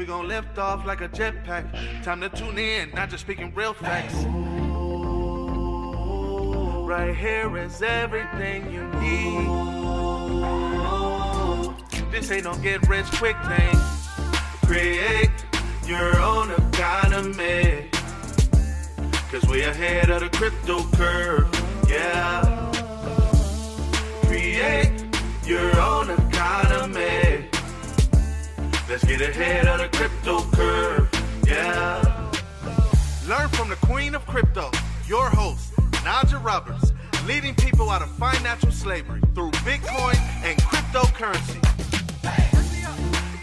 We gon' lift off like a jetpack. Time to tune in, not just speaking real facts. Right here is everything you need. This ain't no get rich quick thing. Create your own economy. Cause we ahead of the crypto curve. Yeah. Create your own economy. Let's get ahead of the crypto curve. Yeah. Learn from the queen of crypto, your host, Naja Roberts, leading people out of financial slavery through Bitcoin and cryptocurrency.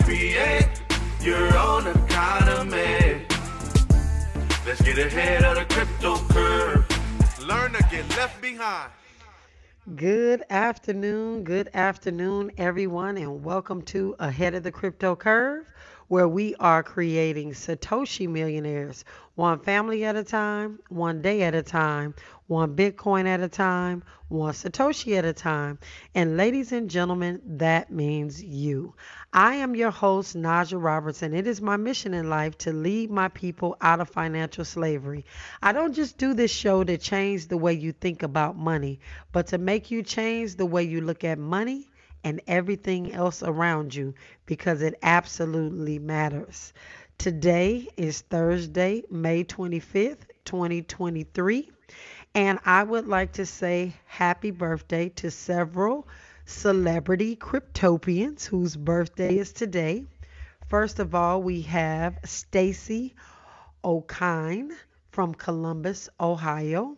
Create your own economy. Let's get ahead of the crypto curve. Learn to get left behind. Good afternoon, good afternoon, everyone, and welcome to Ahead of the Crypto Curve, where we are creating Satoshi millionaires, one family at a time, one day at a time, one Bitcoin at a time, one Satoshi at a time. And ladies and gentlemen, that means you. I am your host, Naja Robertson. It is my mission in life to lead my people out of financial slavery. I don't just do this show to change the way you think about money, but to make you change the way you look at money and everything else around you because it absolutely matters. Today is Thursday, May 25th, 2023, and I would like to say happy birthday to several celebrity cryptopians whose birthday is today. First of all, we have Stacy O'Kine from Columbus, Ohio.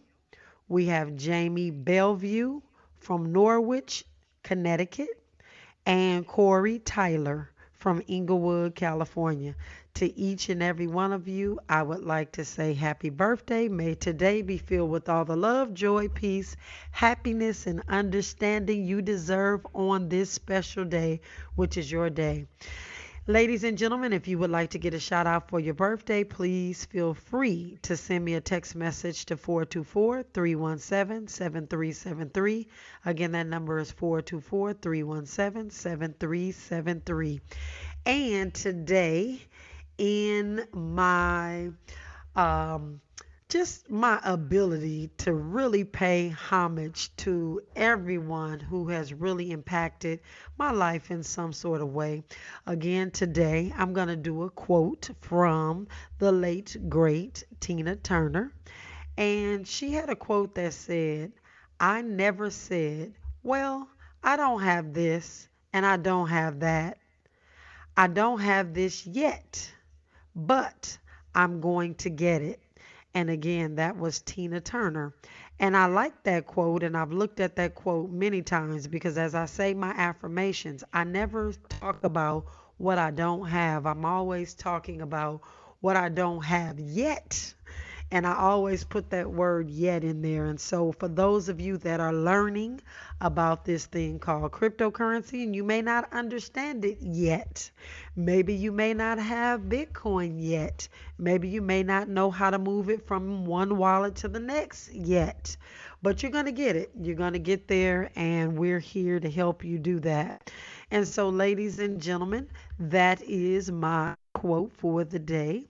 We have Jamie Bellevue from Norwich, Connecticut, and Corey Tyler from Inglewood, California. To each and every one of you, I would like to say happy birthday. May today be filled with all the love, joy, peace, happiness, and understanding you deserve on this special day, which is your day. Ladies and gentlemen, if you would like to get a shout out for your birthday, please feel free to send me a text message to 424 317 7373. Again, that number is 424 317 7373. And today, in my um, just my ability to really pay homage to everyone who has really impacted my life in some sort of way. Again, today I'm going to do a quote from the late, great Tina Turner. And she had a quote that said, I never said, Well, I don't have this and I don't have that. I don't have this yet, but I'm going to get it. And again, that was Tina Turner. And I like that quote, and I've looked at that quote many times because as I say my affirmations, I never talk about what I don't have. I'm always talking about what I don't have yet. And I always put that word yet in there. And so, for those of you that are learning about this thing called cryptocurrency, and you may not understand it yet, maybe you may not have Bitcoin yet, maybe you may not know how to move it from one wallet to the next yet, but you're going to get it. You're going to get there, and we're here to help you do that. And so, ladies and gentlemen, that is my quote for the day.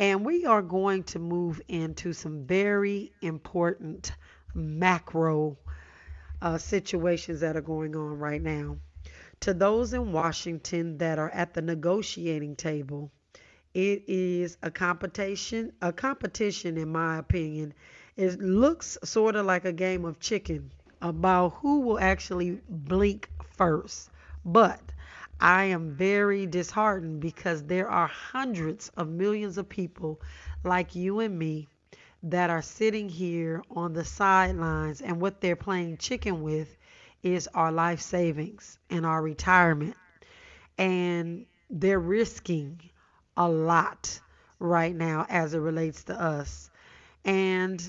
And we are going to move into some very important macro uh, situations that are going on right now. To those in Washington that are at the negotiating table, it is a competition. A competition, in my opinion, it looks sort of like a game of chicken about who will actually blink first. But I am very disheartened because there are hundreds of millions of people like you and me that are sitting here on the sidelines, and what they're playing chicken with is our life savings and our retirement. And they're risking a lot right now as it relates to us. And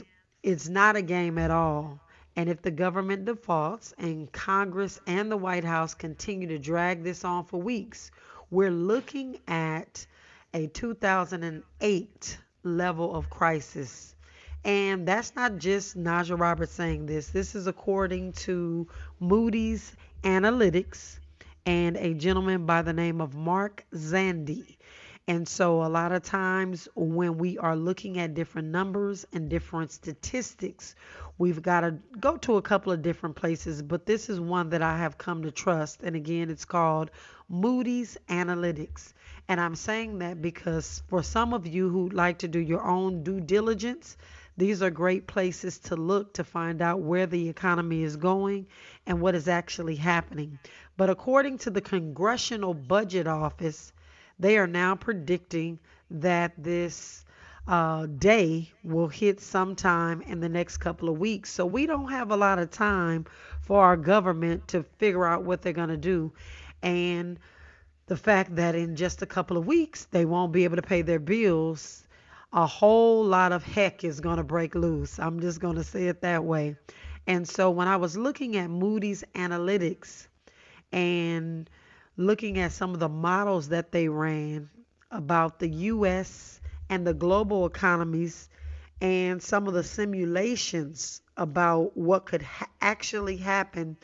it's not a game at all. And if the government defaults and Congress and the White House continue to drag this on for weeks, we're looking at a 2008 level of crisis. And that's not just Naja Roberts saying this. This is according to Moody's Analytics and a gentleman by the name of Mark Zandi. And so, a lot of times when we are looking at different numbers and different statistics, we've got to go to a couple of different places. But this is one that I have come to trust. And again, it's called Moody's Analytics. And I'm saying that because for some of you who like to do your own due diligence, these are great places to look to find out where the economy is going and what is actually happening. But according to the Congressional Budget Office, they are now predicting that this uh, day will hit sometime in the next couple of weeks. So we don't have a lot of time for our government to figure out what they're going to do. And the fact that in just a couple of weeks they won't be able to pay their bills, a whole lot of heck is going to break loose. I'm just going to say it that way. And so when I was looking at Moody's Analytics and looking at some of the models that they ran about the US and the global economies and some of the simulations about what could ha- actually happen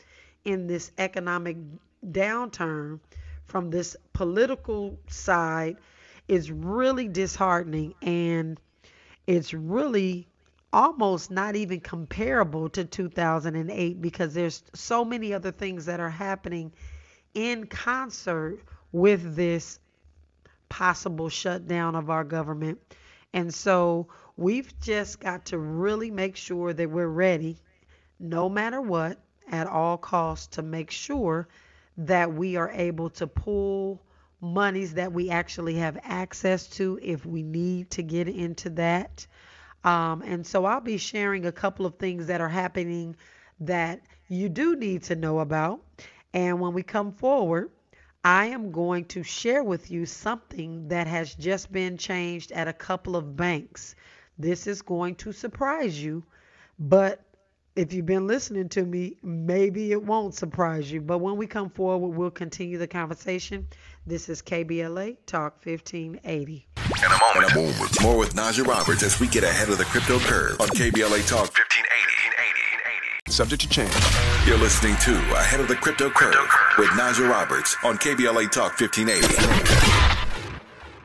in this economic downturn from this political side is really disheartening and it's really almost not even comparable to 2008 because there's so many other things that are happening in concert with this possible shutdown of our government. And so we've just got to really make sure that we're ready no matter what at all costs to make sure that we are able to pull monies that we actually have access to if we need to get into that. Um, and so I'll be sharing a couple of things that are happening that you do need to know about. And when we come forward, I am going to share with you something that has just been changed at a couple of banks. This is going to surprise you, but if you've been listening to me, maybe it won't surprise you. But when we come forward, we'll continue the conversation. This is KBLA Talk 1580. In a moment, more with Naja Roberts as we get ahead of the crypto curve on KBLA Talk 1580. Subject to change. You're listening to Ahead of the Crypto Curve, with Naja Roberts on KBLA Talk 1580.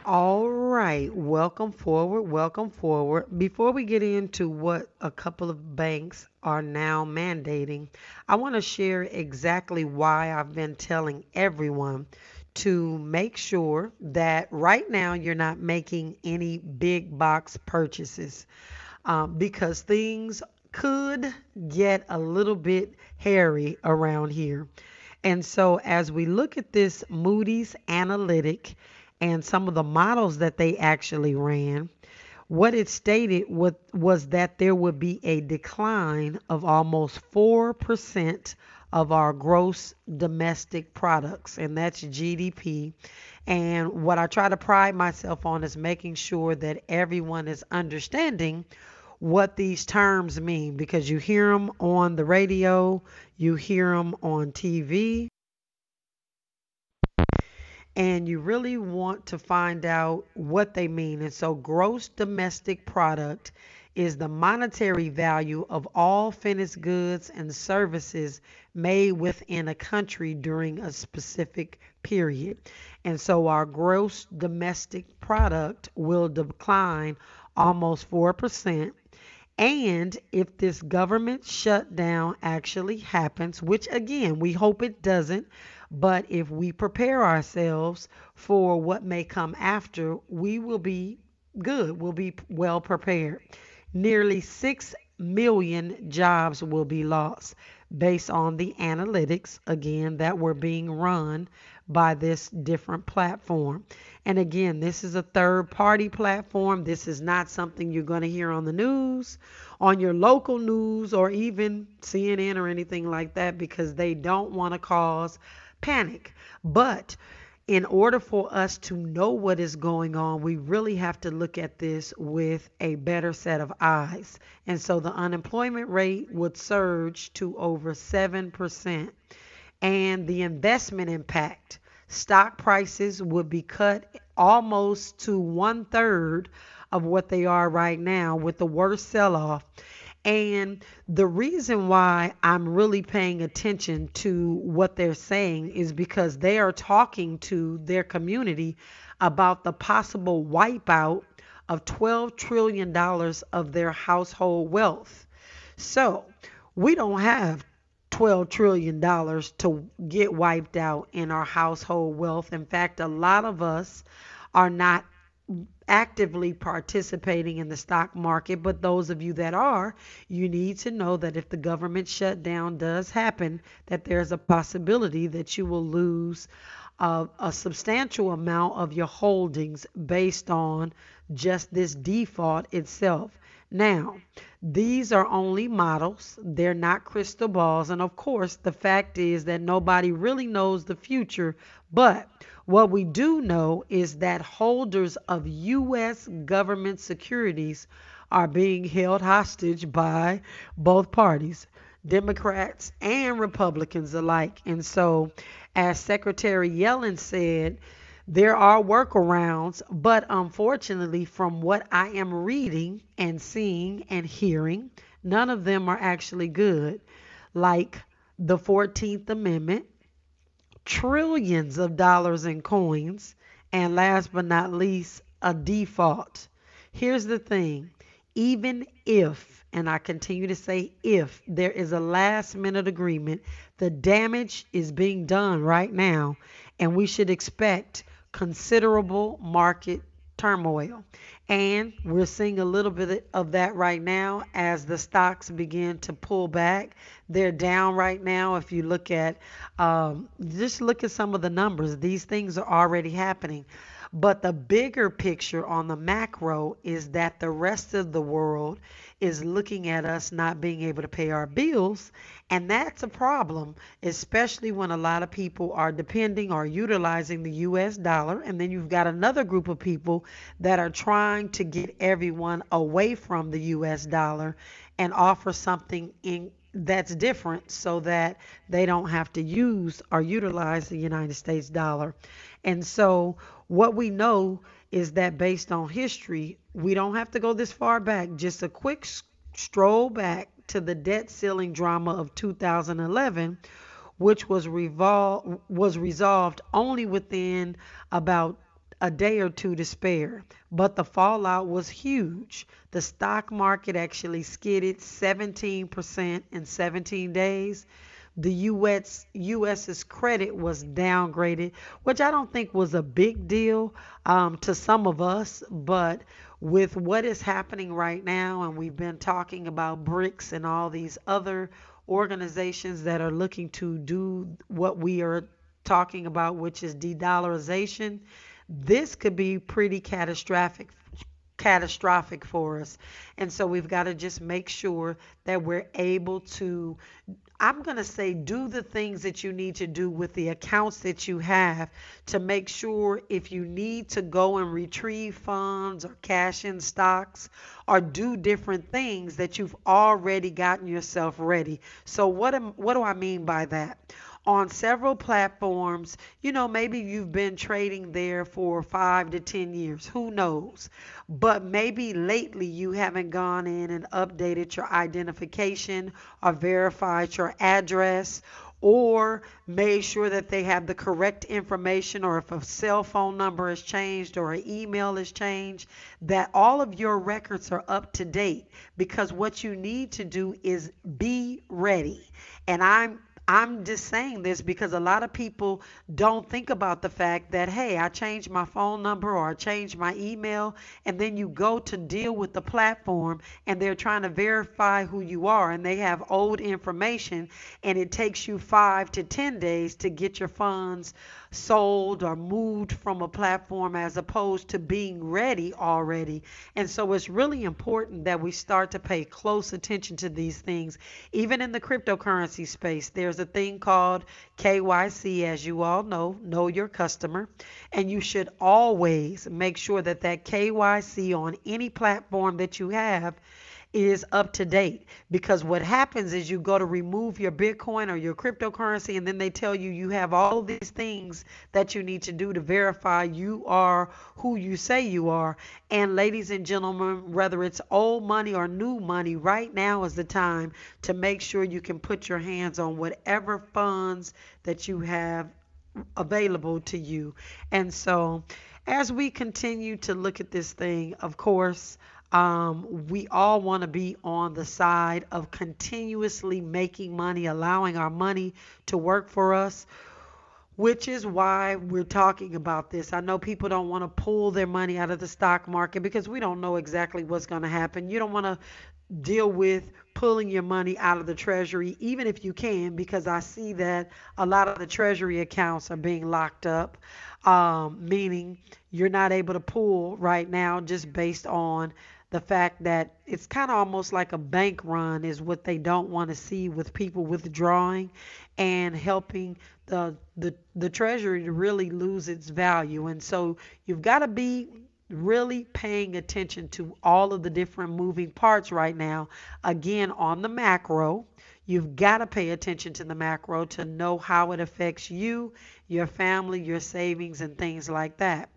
All right, welcome forward, welcome forward. Before we get into what a couple of banks are now mandating, I want to share exactly why I've been telling everyone to make sure that right now you're not making any big box purchases um, because things could get a little bit hairy around here. And so, as we look at this Moody's analytic, and some of the models that they actually ran, what it stated was, that there would be a decline of almost 4% of our gross domestic products, and that's GDP. And what I try to pride myself on is making sure that everyone is understanding what these terms mean because you hear them on the radio, you hear them on TV, and you really want to find out what they mean. And so, gross domestic product is the monetary value of all finished goods and services made within a country during a specific period. And so, our gross domestic product will decline almost 4%. And if this government shutdown actually happens, which again, we hope it doesn't, but if we prepare ourselves for what may come after, we will be good. We'll be well prepared. Nearly 6 million jobs will be lost based on the analytics, again, that were being run by this different platform. And again, this is a third party platform. This is not something you're going to hear on the news, on your local news, or even CNN or anything like that because they don't want to cause panic. But in order for us to know what is going on, we really have to look at this with a better set of eyes. And so the unemployment rate would surge to over 7%. And the investment impact, stock prices would be cut almost to one third of what they are right now with the worst sell off. And the reason why I'm really paying attention to what they're saying is because they are talking to their community about the possible wipeout of $12 trillion of their household wealth. So we don't have $12 trillion to get wiped out in our household wealth. In fact, a lot of us are not actively participating in the stock market, but those of you that are, you need to know that if the government shutdown does happen, that there's a possibility that you will lose uh, a substantial amount of your holdings based on just this default itself. Now, these are only models, they're not crystal balls. And of course, the fact is that nobody really knows the future. But what we do know is that holders of U.S. government securities are being held hostage by both parties, Democrats and Republicans alike. And so, as Secretary Yellen said, there are workarounds, but unfortunately, from what I am reading and seeing and hearing, none of them are actually good. Like the 14th Amendment, trillions of dollars in coins, and last but not least, a default. Here's the thing even if, and I continue to say if, there is a last minute agreement, the damage is being done right now, and we should expect considerable market turmoil. And we're seeing a little bit of that right now as the stocks begin to pull back. They're down right now. If you look at, um, just look at some of the numbers, these things are already happening. But the bigger picture on the macro is that the rest of the world is looking at us not being able to pay our bills. And that's a problem, especially when a lot of people are depending or utilizing the US dollar. And then you've got another group of people that are trying to get everyone away from the US dollar and offer something in that's different so that they don't have to use or utilize the United States dollar. And so, what we know is that based on history, we don't have to go this far back, just a quick stroll back to the debt ceiling drama of 2011, which was, revol- was resolved only within about a day or two to spare, but the fallout was huge. The stock market actually skidded 17% in 17 days. The US US's credit was downgraded, which I don't think was a big deal um, to some of us, but with what is happening right now, and we've been talking about BRICS and all these other organizations that are looking to do what we are talking about, which is de dollarization this could be pretty catastrophic catastrophic for us. And so we've got to just make sure that we're able to I'm going to say do the things that you need to do with the accounts that you have to make sure if you need to go and retrieve funds or cash in stocks or do different things that you've already gotten yourself ready. So what am what do I mean by that? On several platforms. You know, maybe you've been trading there for five to 10 years. Who knows? But maybe lately you haven't gone in and updated your identification or verified your address or made sure that they have the correct information or if a cell phone number has changed or an email has changed that all of your records are up to date because what you need to do is be ready and i'm I'm just saying this because a lot of people don't think about the fact that, hey, I changed my phone number or I changed my email, and then you go to deal with the platform and they're trying to verify who you are and they have old information, and it takes you five to 10 days to get your funds sold or moved from a platform as opposed to being ready already. And so it's really important that we start to pay close attention to these things. Even in the cryptocurrency space, there's a thing called KYC, as you all know, know your customer. And you should always make sure that that KYC on any platform that you have is up to date because what happens is you go to remove your Bitcoin or your cryptocurrency and then they tell you you have all these things that you need to do to verify you are who you say you are. And ladies and gentlemen, whether it's old money or new money, right now is the time to make sure you can put your hands on whatever funds that you have available to you. And so as we continue to look at this thing, of course, um, we all want to be on the side of continuously making money, allowing our money to work for us, which is why we're talking about this. I know people don't want to pull their money out of the stock market because we don't know exactly what's going to happen. You don't want to deal with pulling your money out of the treasury, even if you can, because I see that a lot of the treasury accounts are being locked up, um, meaning you're not able to pull right now just based on the fact that it's kind of almost like a bank run is what they don't want to see with people withdrawing and helping the the the treasury to really lose its value and so you've got to be really paying attention to all of the different moving parts right now again on the macro You've got to pay attention to the macro to know how it affects you, your family, your savings, and things like that.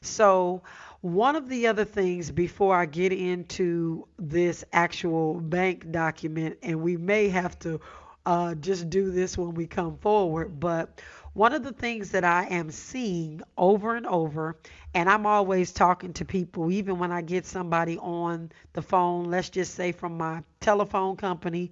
So, one of the other things before I get into this actual bank document, and we may have to uh, just do this when we come forward, but one of the things that I am seeing over and over, and I'm always talking to people, even when I get somebody on the phone, let's just say from my telephone company,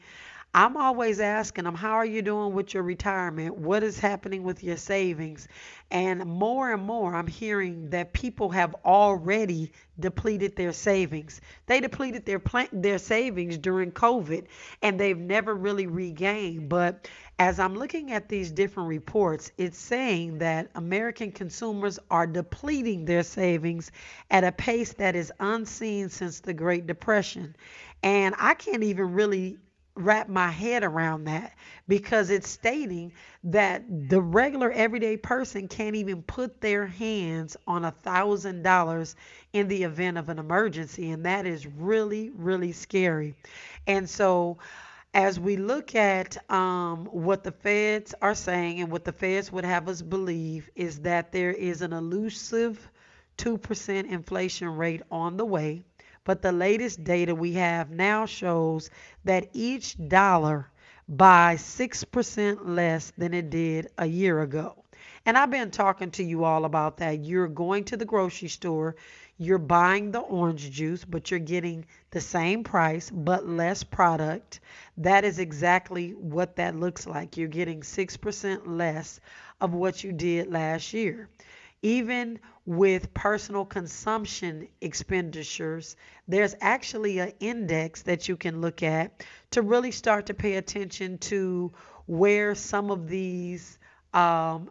I'm always asking them, how are you doing with your retirement? What is happening with your savings? And more and more, I'm hearing that people have already depleted their savings. They depleted their plan- their savings during COVID, and they've never really regained. But as I'm looking at these different reports, it's saying that American consumers are depleting their savings at a pace that is unseen since the Great Depression. And I can't even really wrap my head around that because it's stating that the regular everyday person can't even put their hands on a thousand dollars in the event of an emergency and that is really really scary. And so as we look at um, what the feds are saying and what the feds would have us believe is that there is an elusive 2% inflation rate on the way but the latest data we have now shows that each dollar buys 6% less than it did a year ago. And I've been talking to you all about that. You're going to the grocery store, you're buying the orange juice, but you're getting the same price but less product. That is exactly what that looks like. You're getting 6% less of what you did last year. Even with personal consumption expenditures, there's actually an index that you can look at to really start to pay attention to where some of these um,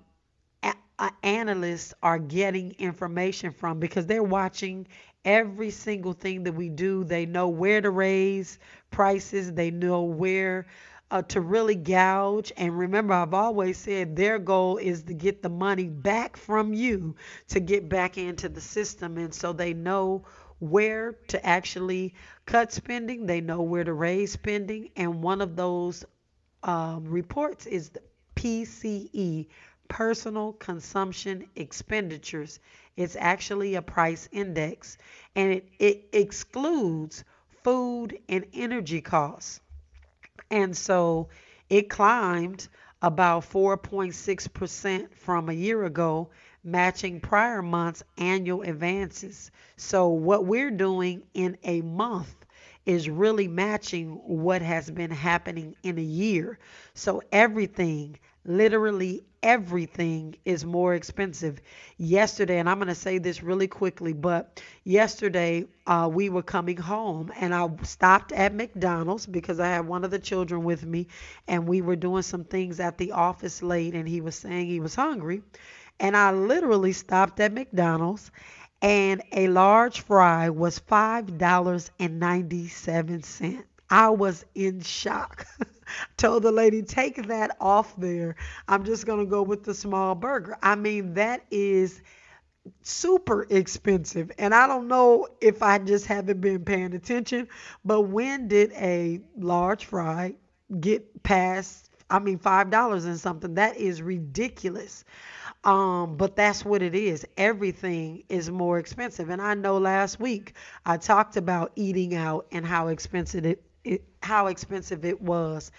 analysts are getting information from because they're watching every single thing that we do. They know where to raise prices, they know where uh, to really gouge. And remember, I've always said their goal is to get the money back from you to get back into the system. And so they know where to actually cut spending, they know where to raise spending. And one of those um, reports is the PCE, Personal Consumption Expenditures. It's actually a price index and it, it excludes food and energy costs. And so it climbed about 4.6% from a year ago, matching prior month's annual advances. So what we're doing in a month is really matching what has been happening in a year. So everything literally everything is more expensive. Yesterday, and I'm going to say this really quickly, but yesterday uh, we were coming home and I stopped at McDonald's because I had one of the children with me and we were doing some things at the office late and he was saying he was hungry. And I literally stopped at McDonald's and a large fry was $5.97. I was in shock. Told the lady, take that off there. I'm just going to go with the small burger. I mean, that is super expensive. And I don't know if I just haven't been paying attention, but when did a large fry get past I mean $5 and something? That is ridiculous. Um, but that's what it is. Everything is more expensive. And I know last week I talked about eating out and how expensive it, it how expensive it was.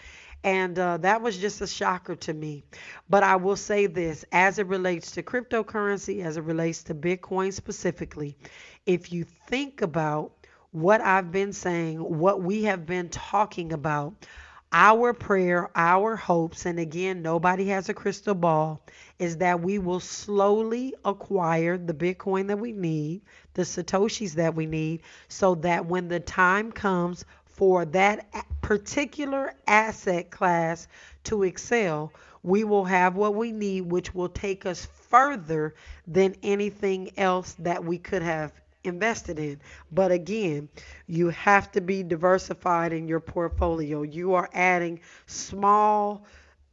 And uh, that was just a shocker to me. But I will say this as it relates to cryptocurrency, as it relates to Bitcoin specifically, if you think about what I've been saying, what we have been talking about, our prayer, our hopes, and again, nobody has a crystal ball, is that we will slowly acquire the Bitcoin that we need, the Satoshis that we need, so that when the time comes for that particular asset class to excel, we will have what we need, which will take us further than anything else that we could have invested in. But again, you have to be diversified in your portfolio. You are adding small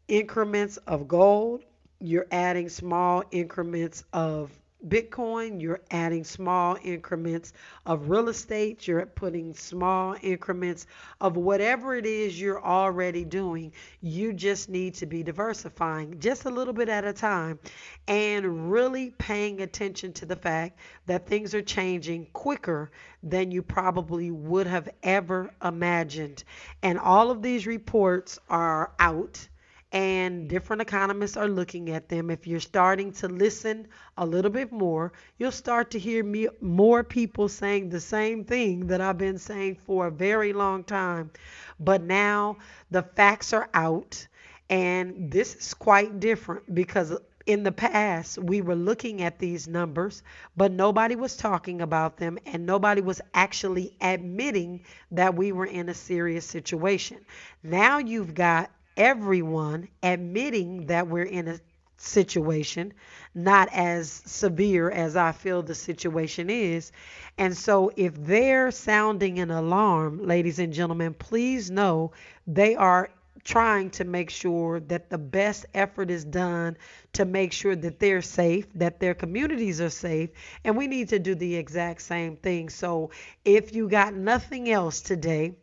increments of gold, you're adding small increments of Bitcoin, you're adding small increments of real estate, you're putting small increments of whatever it is you're already doing. You just need to be diversifying just a little bit at a time and really paying attention to the fact that things are changing quicker than you probably would have ever imagined. And all of these reports are out and different economists are looking at them. If you're starting to listen a little bit more, you'll start to hear me, more people saying the same thing that I've been saying for a very long time. But now the facts are out, and this is quite different because in the past we were looking at these numbers, but nobody was talking about them, and nobody was actually admitting that we were in a serious situation. Now you've got everyone admitting that we're in a situation, not as severe as I feel the situation is. And so, if they're sounding an alarm, ladies and gentlemen, please know they are trying to make sure that the best effort is done to make sure that they're safe, that their communities are safe, and we need to do the exact same thing. So, if you got nothing else today,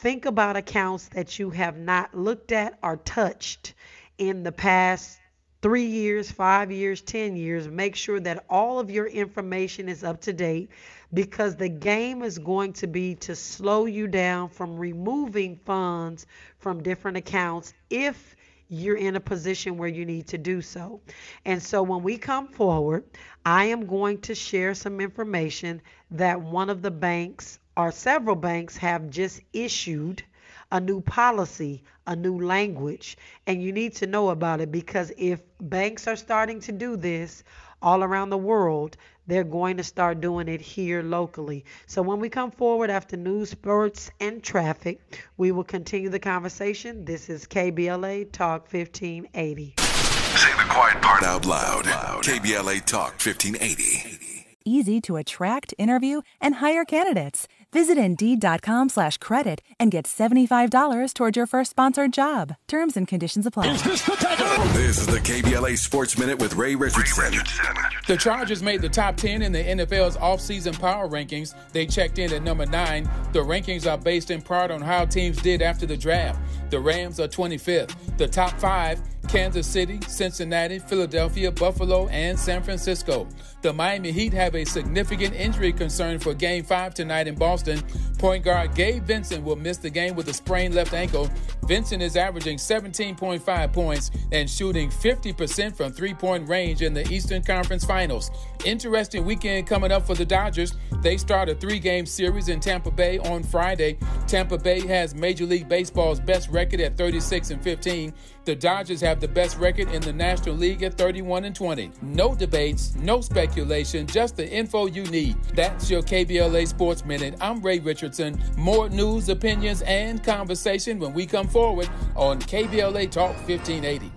Think about accounts that you have not looked at or touched in the past three years, five years, 10 years. Make sure that all of your information is up to date because the game is going to be to slow you down from removing funds from different accounts if you're in a position where you need to do so. And so when we come forward, I am going to share some information that one of the banks or several banks have just issued a new policy, a new language, and you need to know about it because if banks are starting to do this all around the world, they're going to start doing it here locally. So when we come forward after news, sports, and traffic, we will continue the conversation. This is KBLA Talk 1580. Say the quiet part out loud. KBLA Talk 1580. Easy to attract, interview, and hire candidates. Visit Indeed.com slash credit and get $75 toward your first sponsored job. Terms and conditions apply. Is this, this is the KBLA Sports Minute with Ray Richardson. Ray Richardson. The Chargers made the top 10 in the NFL's offseason power rankings. They checked in at number 9. The rankings are based in part on how teams did after the draft. The Rams are 25th. The top 5 Kansas City, Cincinnati, Philadelphia, Buffalo, and San Francisco. The Miami Heat have a significant injury concern for Game 5 tonight in Boston. Point guard Gabe Vincent will miss the game with a sprained left ankle. Vincent is averaging 17.5 points and shooting 50% from three point range in the Eastern Conference Finals. Interesting weekend coming up for the Dodgers. They start a three game series in Tampa Bay on Friday. Tampa Bay has Major League Baseball's best record at 36 and 15. The Dodgers have the best record in the National League at 31 and 20. No debates, no speculation, just the info you need. That's your KBLA Sports Minute. I'm Ray Richardson. More news, opinions, and conversation when we come forward on KBLA Talk 1580.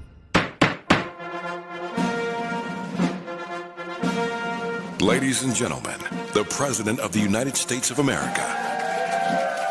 Ladies and gentlemen, the President of the United States of America.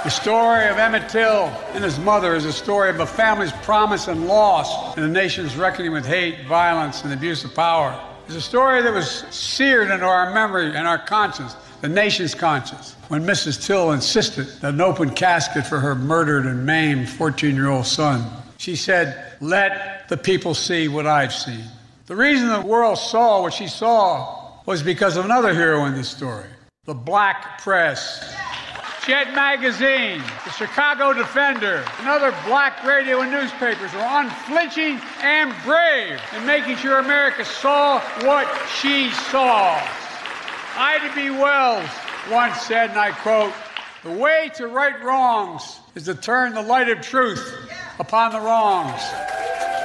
The story of Emmett Till and his mother is a story of a family's promise and loss and a nation's reckoning with hate, violence, and abuse of power. It's a story that was seared into our memory and our conscience, the nation's conscience, when Mrs. Till insisted that an open casket for her murdered and maimed 14 year old son. She said, Let the people see what I've seen. The reason the world saw what she saw was because of another hero in this story the black press. Jet Magazine, the Chicago Defender, and other black radio and newspapers were unflinching and brave in making sure America saw what she saw. Ida B. Wells once said, and I quote, the way to right wrongs is to turn the light of truth upon the wrongs.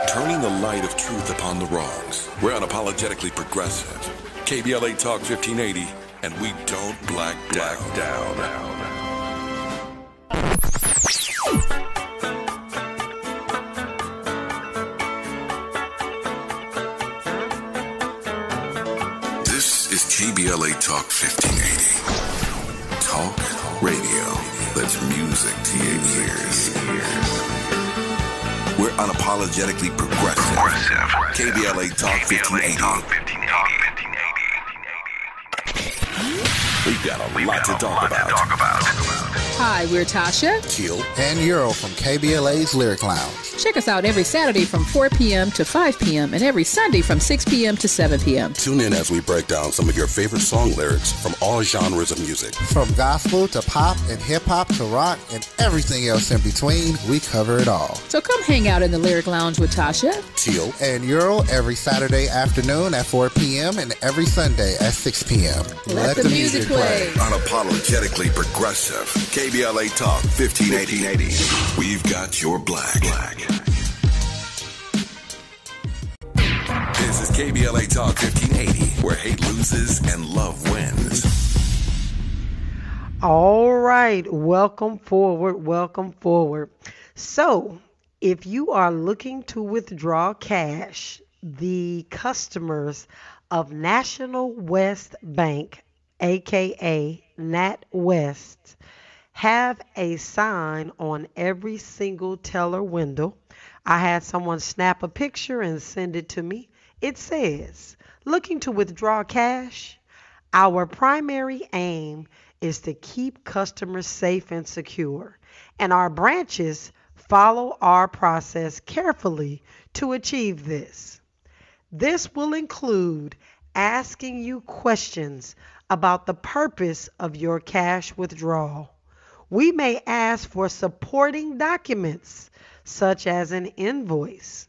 Turning the light of truth upon the wrongs. We're unapologetically progressive. KBLA Talk 1580, and we don't black, black down. down. KBLA Talk 1580. Talk radio that's music to your ears. We're unapologetically progressive. KBLA Talk 1580. We've got a lot to talk about. Hi, we're Tasha, Teal, and Euro from KBLA's Lyric Lounge. Check us out every Saturday from 4 p.m. to 5 p.m. and every Sunday from 6 p.m. to 7 p.m. Tune in as we break down some of your favorite song lyrics from all genres of music. From gospel to pop and hip hop to rock and everything else in between, we cover it all. So come hang out in the Lyric Lounge with Tasha, Teal, and Euro every Saturday afternoon at 4 p.m. and every Sunday at 6 p.m. Let, Let the, the, music, music play. play. Unapologetically progressive. KBLA Talk 1580. We've got your black. black. This is KBLA Talk 1580, where hate loses and love wins. All right, welcome forward, welcome forward. So, if you are looking to withdraw cash, the customers of National West Bank, aka NatWest, have a sign on every single teller window. I had someone snap a picture and send it to me. It says, looking to withdraw cash? Our primary aim is to keep customers safe and secure, and our branches follow our process carefully to achieve this. This will include asking you questions about the purpose of your cash withdrawal we may ask for supporting documents such as an invoice.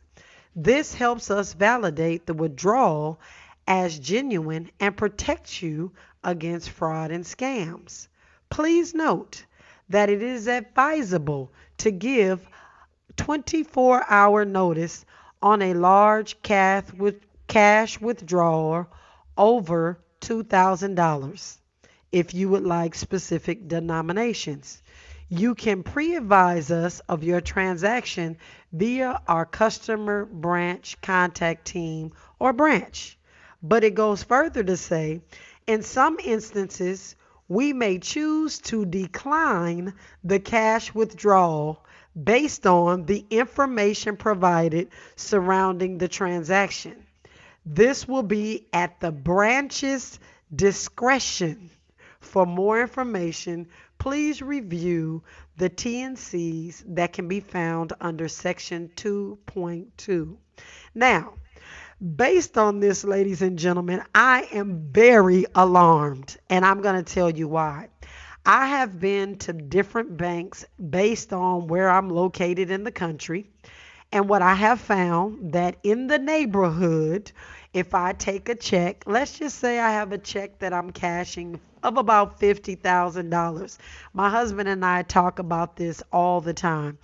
This helps us validate the withdrawal as genuine and protects you against fraud and scams. Please note that it is advisable to give 24 hour notice on a large cash withdrawal over $2,000 if you would like specific denominations. You can pre advise us of your transaction via our customer branch contact team or branch. But it goes further to say, in some instances, we may choose to decline the cash withdrawal based on the information provided surrounding the transaction. This will be at the branch's discretion. For more information, please review the T&Cs that can be found under Section 2.2. Now, based on this, ladies and gentlemen, I am very alarmed, and I'm going to tell you why. I have been to different banks based on where I'm located in the country. And what I have found that in the neighborhood, if I take a check, let's just say I have a check that I'm cashing of about $50,000. My husband and I talk about this all the time.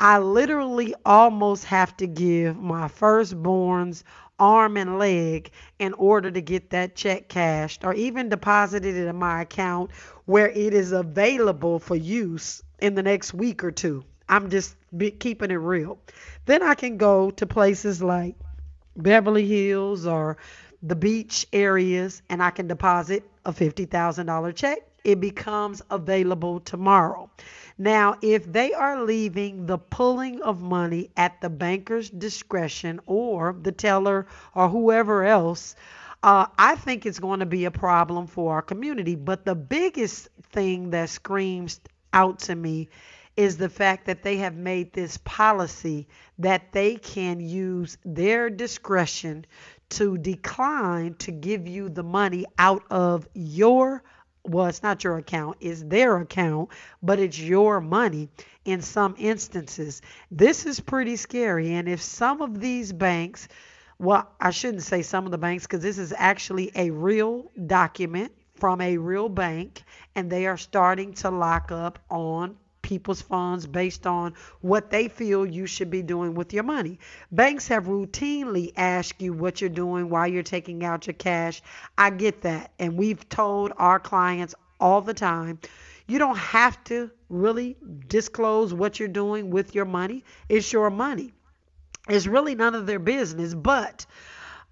I literally almost have to give my firstborn's arm and leg in order to get that check cashed or even deposited in my account where it is available for use in the next week or two. I'm just keeping it real. Then I can go to places like Beverly Hills or the beach areas and I can deposit a $50,000 check. It becomes available tomorrow. Now, if they are leaving the pulling of money at the banker's discretion or the teller or whoever else, uh, I think it's going to be a problem for our community. But the biggest thing that screams out to me is the fact that they have made this policy that they can use their discretion to decline to give you the money out of your well, it's not your account, it's their account, but it's your money in some instances. This is pretty scary. And if some of these banks, well, I shouldn't say some of the banks because this is actually a real document from a real bank, and they are starting to lock up on people's funds based on what they feel you should be doing with your money. Banks have routinely asked you what you're doing while you're taking out your cash. I get that. And we've told our clients all the time you don't have to really disclose what you're doing with your money. It's your money. It's really none of their business. But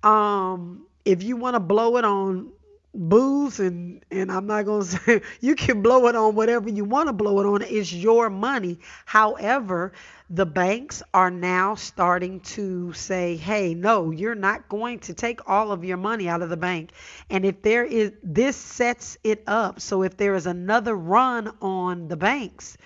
um, if you want to blow it on booze and and I'm not going to say you can blow it on whatever you want to blow it on it's your money. However the banks are now starting to say hey no you're not going to take all of your money out of the bank. And if there is this sets it up. So if there is another run on the banks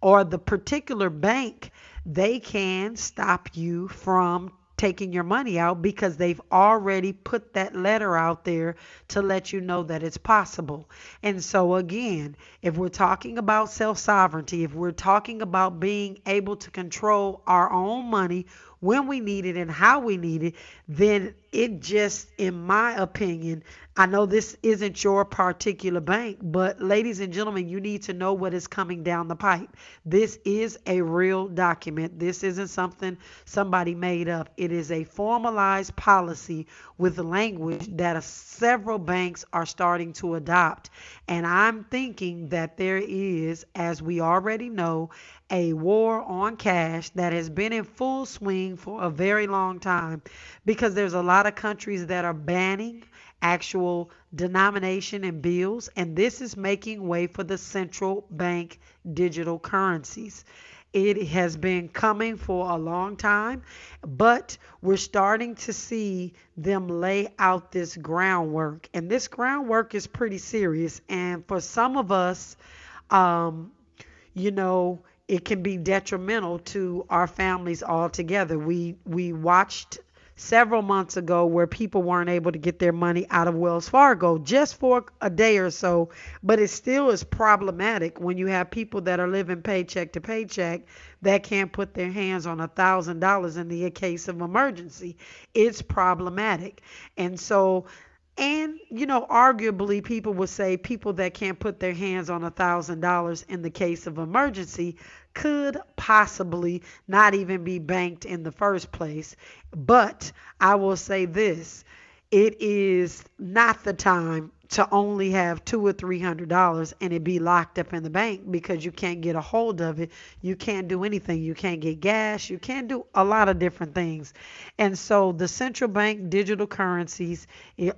or the particular bank they can stop you from taking your money out because they've already put that letter out there to let you know that it's possible. And so, again, if we're talking about self sovereignty, if we're talking about being able to control our own money when we need it and how we need it, then it just, in my opinion, I know this isn't your particular bank, but ladies and gentlemen, you need to know what is coming down the pipe. This is a real document. This isn't something somebody made up. It is a formalized policy with language that several banks are starting to adopt. And I'm thinking that there is, as we already know, a war on cash that has been in full swing for a very long time because there's a lot of countries that are banning actual denomination and bills, and this is making way for the central bank digital currencies. It has been coming for a long time, but we're starting to see them lay out this groundwork. And this groundwork is pretty serious. And for some of us, um, you know, it can be detrimental to our families altogether. We we watched several months ago where people weren't able to get their money out of Wells Fargo just for a day or so, but it still is problematic when you have people that are living paycheck to paycheck that can't put their hands on a thousand dollars in the case of emergency. It's problematic. And so and, you know, arguably, people would say people that can't put their hands on a $1,000 in the case of emergency could possibly not even be banked in the first place. But I will say this it is not the time to only have two or three hundred dollars and it be locked up in the bank because you can't get a hold of it. You can't do anything. You can't get gas. You can't do a lot of different things. And so the central bank digital currencies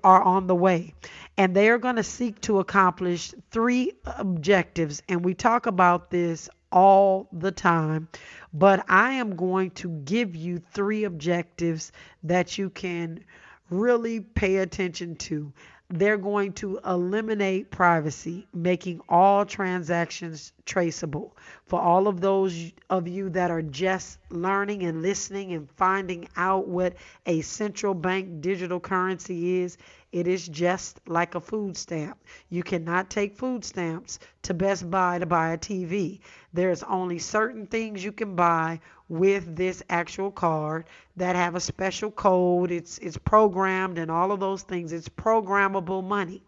are on the way. And they are going to seek to accomplish three objectives. And we talk about this all the time but i am going to give you three objectives that you can really pay attention to they're going to eliminate privacy, making all transactions traceable. For all of those of you that are just learning and listening and finding out what a central bank digital currency is, it is just like a food stamp. You cannot take food stamps to Best Buy to buy a TV. There's only certain things you can buy with this actual card that have a special code. It's it's programmed and all of those things. It's programmable money.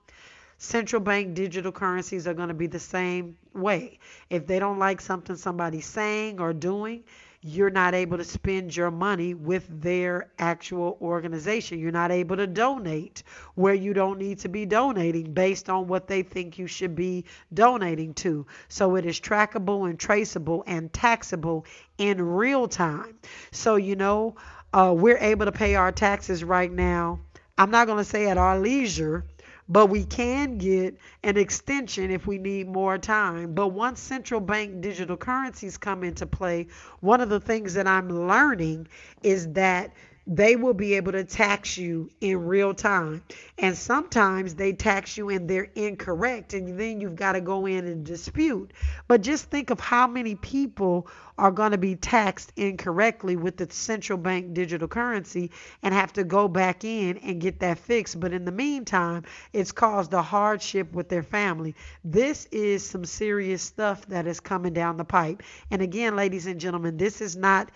Central bank digital currencies are going to be the same way. If they don't like something somebody's saying or doing, you're not able to spend your money with their actual organization. You're not able to donate where you don't need to be donating based on what they think you should be donating to. So it is trackable and traceable and taxable in real time. So, you know, uh, we're able to pay our taxes right now. I'm not going to say at our leisure but we can get an extension if we need more time. But once central bank digital currencies come into play, one of the things that I'm learning is that they will be able to tax you in real time. And sometimes they tax you and they're incorrect, and then you've got to go in and dispute. But just think of how many people are going to be taxed incorrectly with the central bank digital currency and have to go back in and get that fixed. But in the meantime, it's caused a hardship with their family. This is some serious stuff that is coming down the pipe. And again, ladies and gentlemen, this is not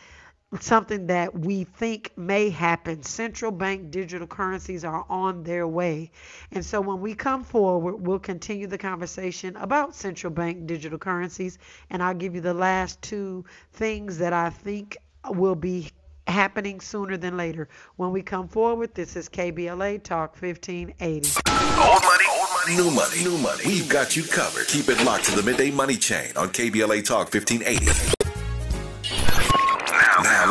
something that we think may happen. Central bank digital currencies are on their way. And so when we come forward, we'll continue the conversation about central bank digital currencies. And I'll give you the last two things that I think will be happening sooner than later. When we come forward, this is KBLA Talk 1580. Old money, old money, new money, new money. We've got you covered. Keep it locked to the midday money chain on KBLA Talk 1580.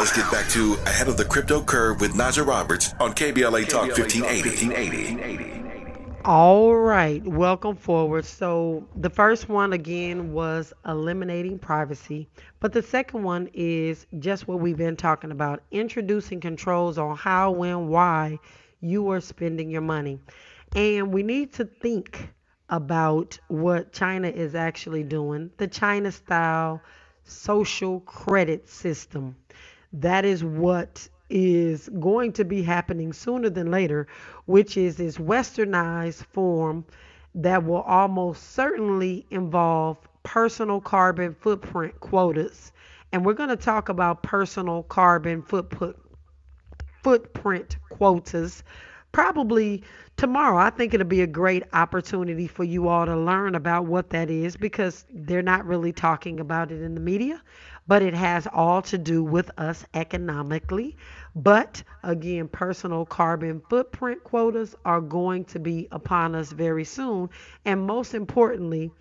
Now let's get back to Ahead of the Crypto Curve with Najah Roberts on KBLA Talk 1580. All right, welcome forward. So, the first one again was eliminating privacy, but the second one is just what we've been talking about introducing controls on how, when, why you are spending your money. And we need to think about what China is actually doing the China style social credit system that is what is going to be happening sooner than later, which is this westernized form that will almost certainly involve personal carbon footprint quotas. And we're going to talk about personal carbon footprint footprint quotas probably tomorrow. I think it'll be a great opportunity for you all to learn about what that is because they're not really talking about it in the media but it has all to do with us economically. But again, personal carbon footprint quotas are going to be upon us very soon. And most importantly,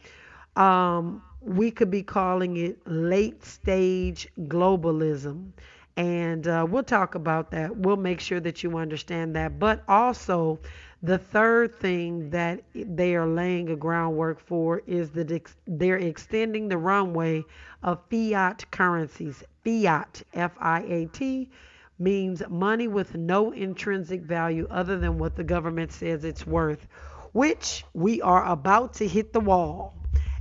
um, we could be calling it late stage globalism. And uh, we'll talk about that. We'll make sure that you understand that. But also, the third thing that they are laying a groundwork for is that they're extending the runway of fiat currencies. Fiat, F I A T, means money with no intrinsic value other than what the government says it's worth, which we are about to hit the wall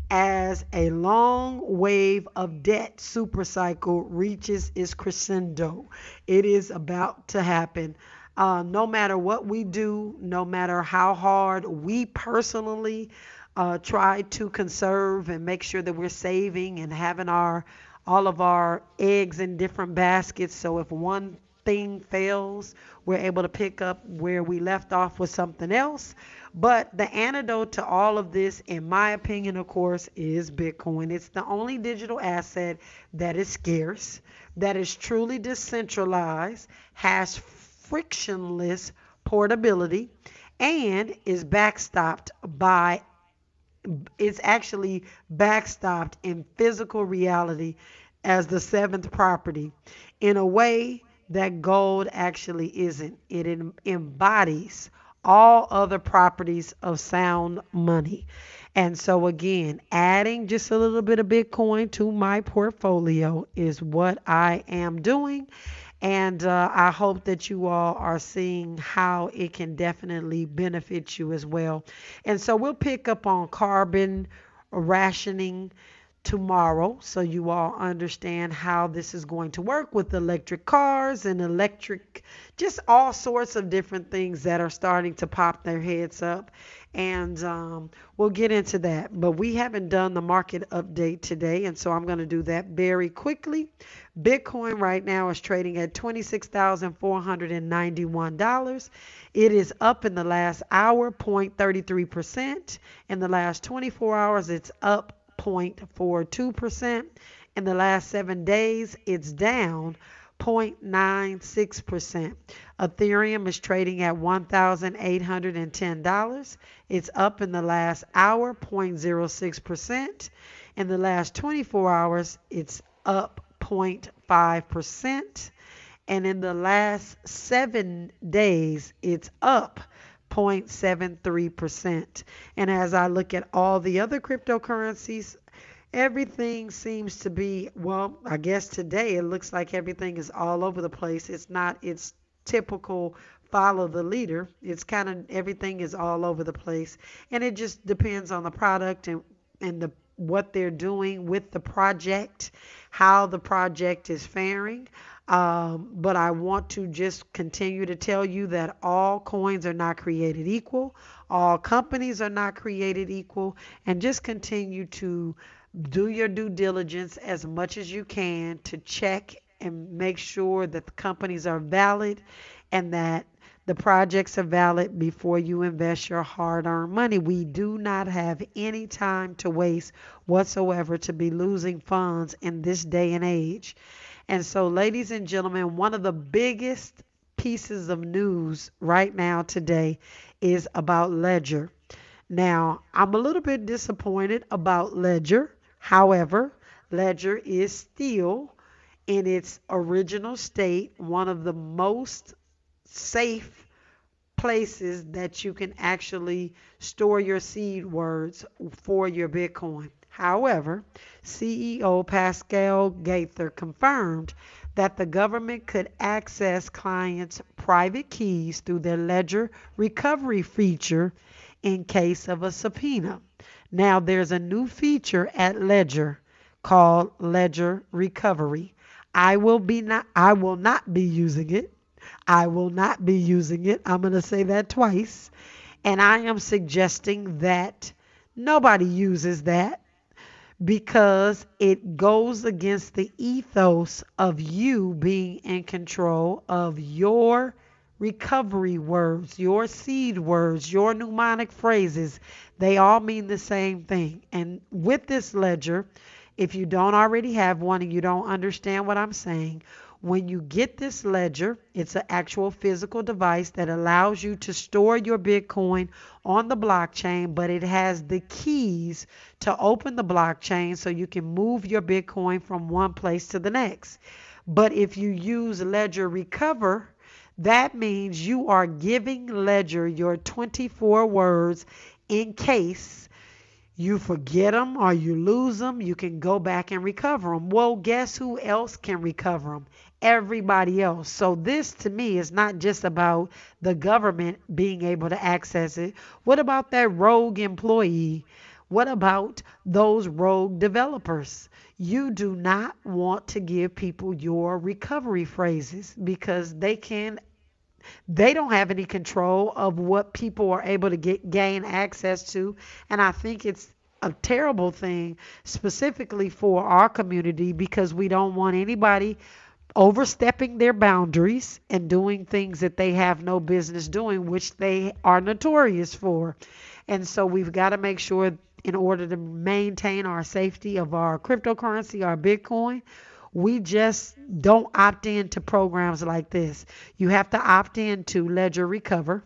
as a long wave of debt supercycle reaches its crescendo. It is about to happen. Uh, no matter what we do, no matter how hard we personally uh, try to conserve and make sure that we're saving and having our all of our eggs in different baskets. So if one thing fails, we're able to pick up where we left off with something else. But the antidote to all of this, in my opinion, of course, is Bitcoin. It's the only digital asset that is scarce, that is truly decentralized, has frictionless portability and is backstopped by it's actually backstopped in physical reality as the seventh property in a way that gold actually isn't. It embodies all other properties of sound money. And so, again, adding just a little bit of Bitcoin to my portfolio is what I am doing. And uh, I hope that you all are seeing how it can definitely benefit you as well. And so we'll pick up on carbon rationing tomorrow so you all understand how this is going to work with electric cars and electric just all sorts of different things that are starting to pop their heads up. And um, we'll get into that. But we haven't done the market update today and so i'm going to do that very quickly bitcoin right now is trading at $26491 it is up in the last hour 0.33% in the last 24 hours it's up 0.42%. In the last seven days, it's down 0.96%. Ethereum is trading at $1,810. It's up in the last hour 0.06%. In the last 24 hours, it's up 0.5%. And in the last seven days, it's up 0.73%. And as I look at all the other cryptocurrencies, everything seems to be, well, I guess today it looks like everything is all over the place. It's not, it's typical follow the leader. It's kind of everything is all over the place, and it just depends on the product and and the what they're doing with the project, how the project is faring. Um, but I want to just continue to tell you that all coins are not created equal, all companies are not created equal, and just continue to do your due diligence as much as you can to check and make sure that the companies are valid and that the projects are valid before you invest your hard earned money. We do not have any time to waste whatsoever to be losing funds in this day and age. And so, ladies and gentlemen, one of the biggest pieces of news right now today is about Ledger. Now, I'm a little bit disappointed about Ledger. However, Ledger is still in its original state one of the most safe places that you can actually store your seed words for your Bitcoin. However, CEO Pascal Gauthier confirmed that the government could access clients' private keys through their ledger recovery feature in case of a subpoena. Now there's a new feature at Ledger called Ledger Recovery. I will be not I will not be using it I will not be using it. I'm going to say that twice. And I am suggesting that nobody uses that because it goes against the ethos of you being in control of your recovery words, your seed words, your mnemonic phrases. They all mean the same thing. And with this ledger, if you don't already have one and you don't understand what I'm saying, when you get this ledger, it's an actual physical device that allows you to store your Bitcoin on the blockchain, but it has the keys to open the blockchain so you can move your Bitcoin from one place to the next. But if you use Ledger Recover, that means you are giving Ledger your 24 words in case you forget them or you lose them, you can go back and recover them. Well, guess who else can recover them? Everybody else. So this to me is not just about the government being able to access it. What about that rogue employee? What about those rogue developers? You do not want to give people your recovery phrases because they can they don't have any control of what people are able to get gain access to and I think it's a terrible thing specifically for our community because we don't want anybody overstepping their boundaries and doing things that they have no business doing, which they are notorious for. And so we've got to make sure, in order to maintain our safety of our cryptocurrency, our Bitcoin, we just don't opt into programs like this. You have to opt into Ledger Recover.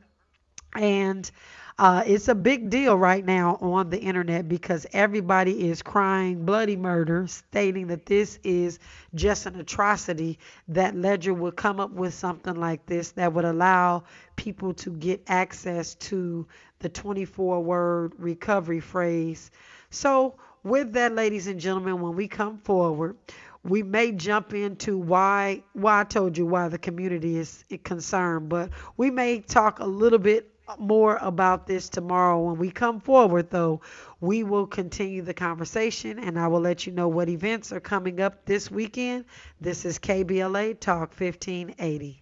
And uh, it's a big deal right now on the internet because everybody is crying bloody murder, stating that this is just an atrocity. That Ledger would come up with something like this that would allow people to get access to the 24 word recovery phrase. So, with that, ladies and gentlemen, when we come forward, we may jump into why why I told you why the community is concerned, but we may talk a little bit more about this tomorrow. When we come forward, though, we will continue the conversation and I will let you know what events are coming up this weekend. This is KBLA Talk 1580.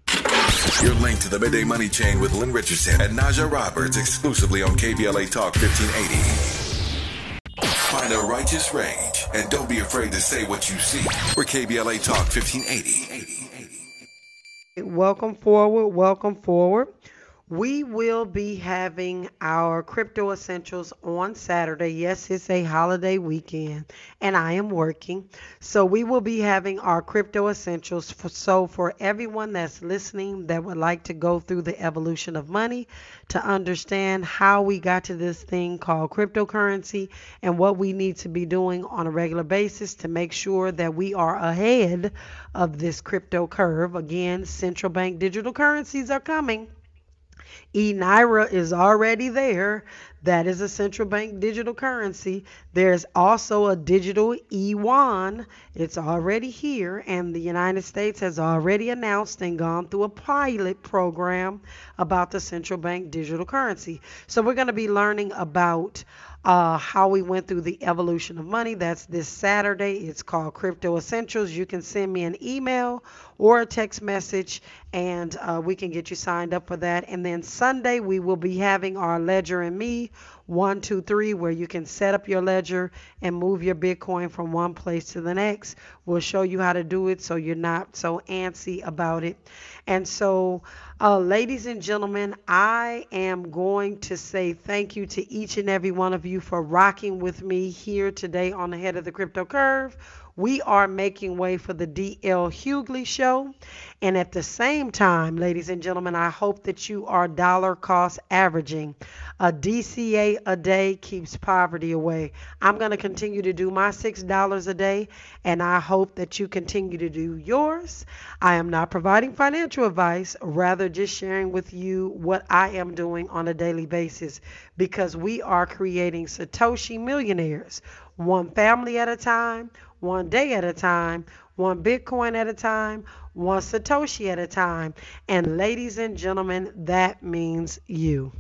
You're linked to the Midday Money Chain with Lynn Richardson and Najah Roberts exclusively on KBLA Talk 1580. Find a righteous rage and don't be afraid to say what you see. We're KBLA Talk 1580. Welcome forward, welcome forward. We will be having our crypto essentials on Saturday. Yes, it's a holiday weekend and I am working. So we will be having our crypto essentials. For, so for everyone that's listening that would like to go through the evolution of money to understand how we got to this thing called cryptocurrency and what we need to be doing on a regular basis to make sure that we are ahead of this crypto curve. Again, central bank digital currencies are coming. E Naira is already there. That is a central bank digital currency. There's also a digital E yuan. It's already here, and the United States has already announced and gone through a pilot program about the central bank digital currency. So we're going to be learning about uh, how we went through the evolution of money. That's this Saturday. It's called Crypto Essentials. You can send me an email or a text message, and uh, we can get you signed up for that. And then Sunday, we will be having our Ledger and Me one, two, three, where you can set up your ledger and move your Bitcoin from one place to the next. We'll show you how to do it so you're not so antsy about it. And so, uh, ladies and gentlemen, I am going to say thank you to each and every one of you for rocking with me here today on the Head of the Crypto Curve we are making way for the DL Hughley show. And at the same time, ladies and gentlemen, I hope that you are dollar cost averaging. A DCA a day keeps poverty away. I'm going to continue to do my $6 a day, and I hope that you continue to do yours. I am not providing financial advice, rather, just sharing with you what I am doing on a daily basis because we are creating Satoshi millionaires, one family at a time one day at a time, one Bitcoin at a time, one Satoshi at a time. And ladies and gentlemen, that means you.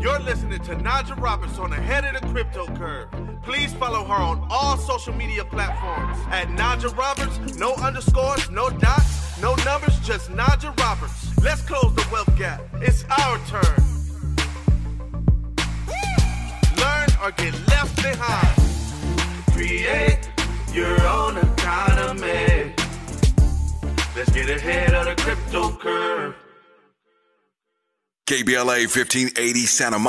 You're listening to Najah Roberts on the head of the crypto curve. Please follow her on all social media platforms at Najah Roberts. No underscores, no dots, no numbers, just Najah Roberts. Let's close the wealth gap. It's our turn. Learn or get left behind create your own economy. Let's get ahead of the crypto curve. KBLA 1580 Santa Monica.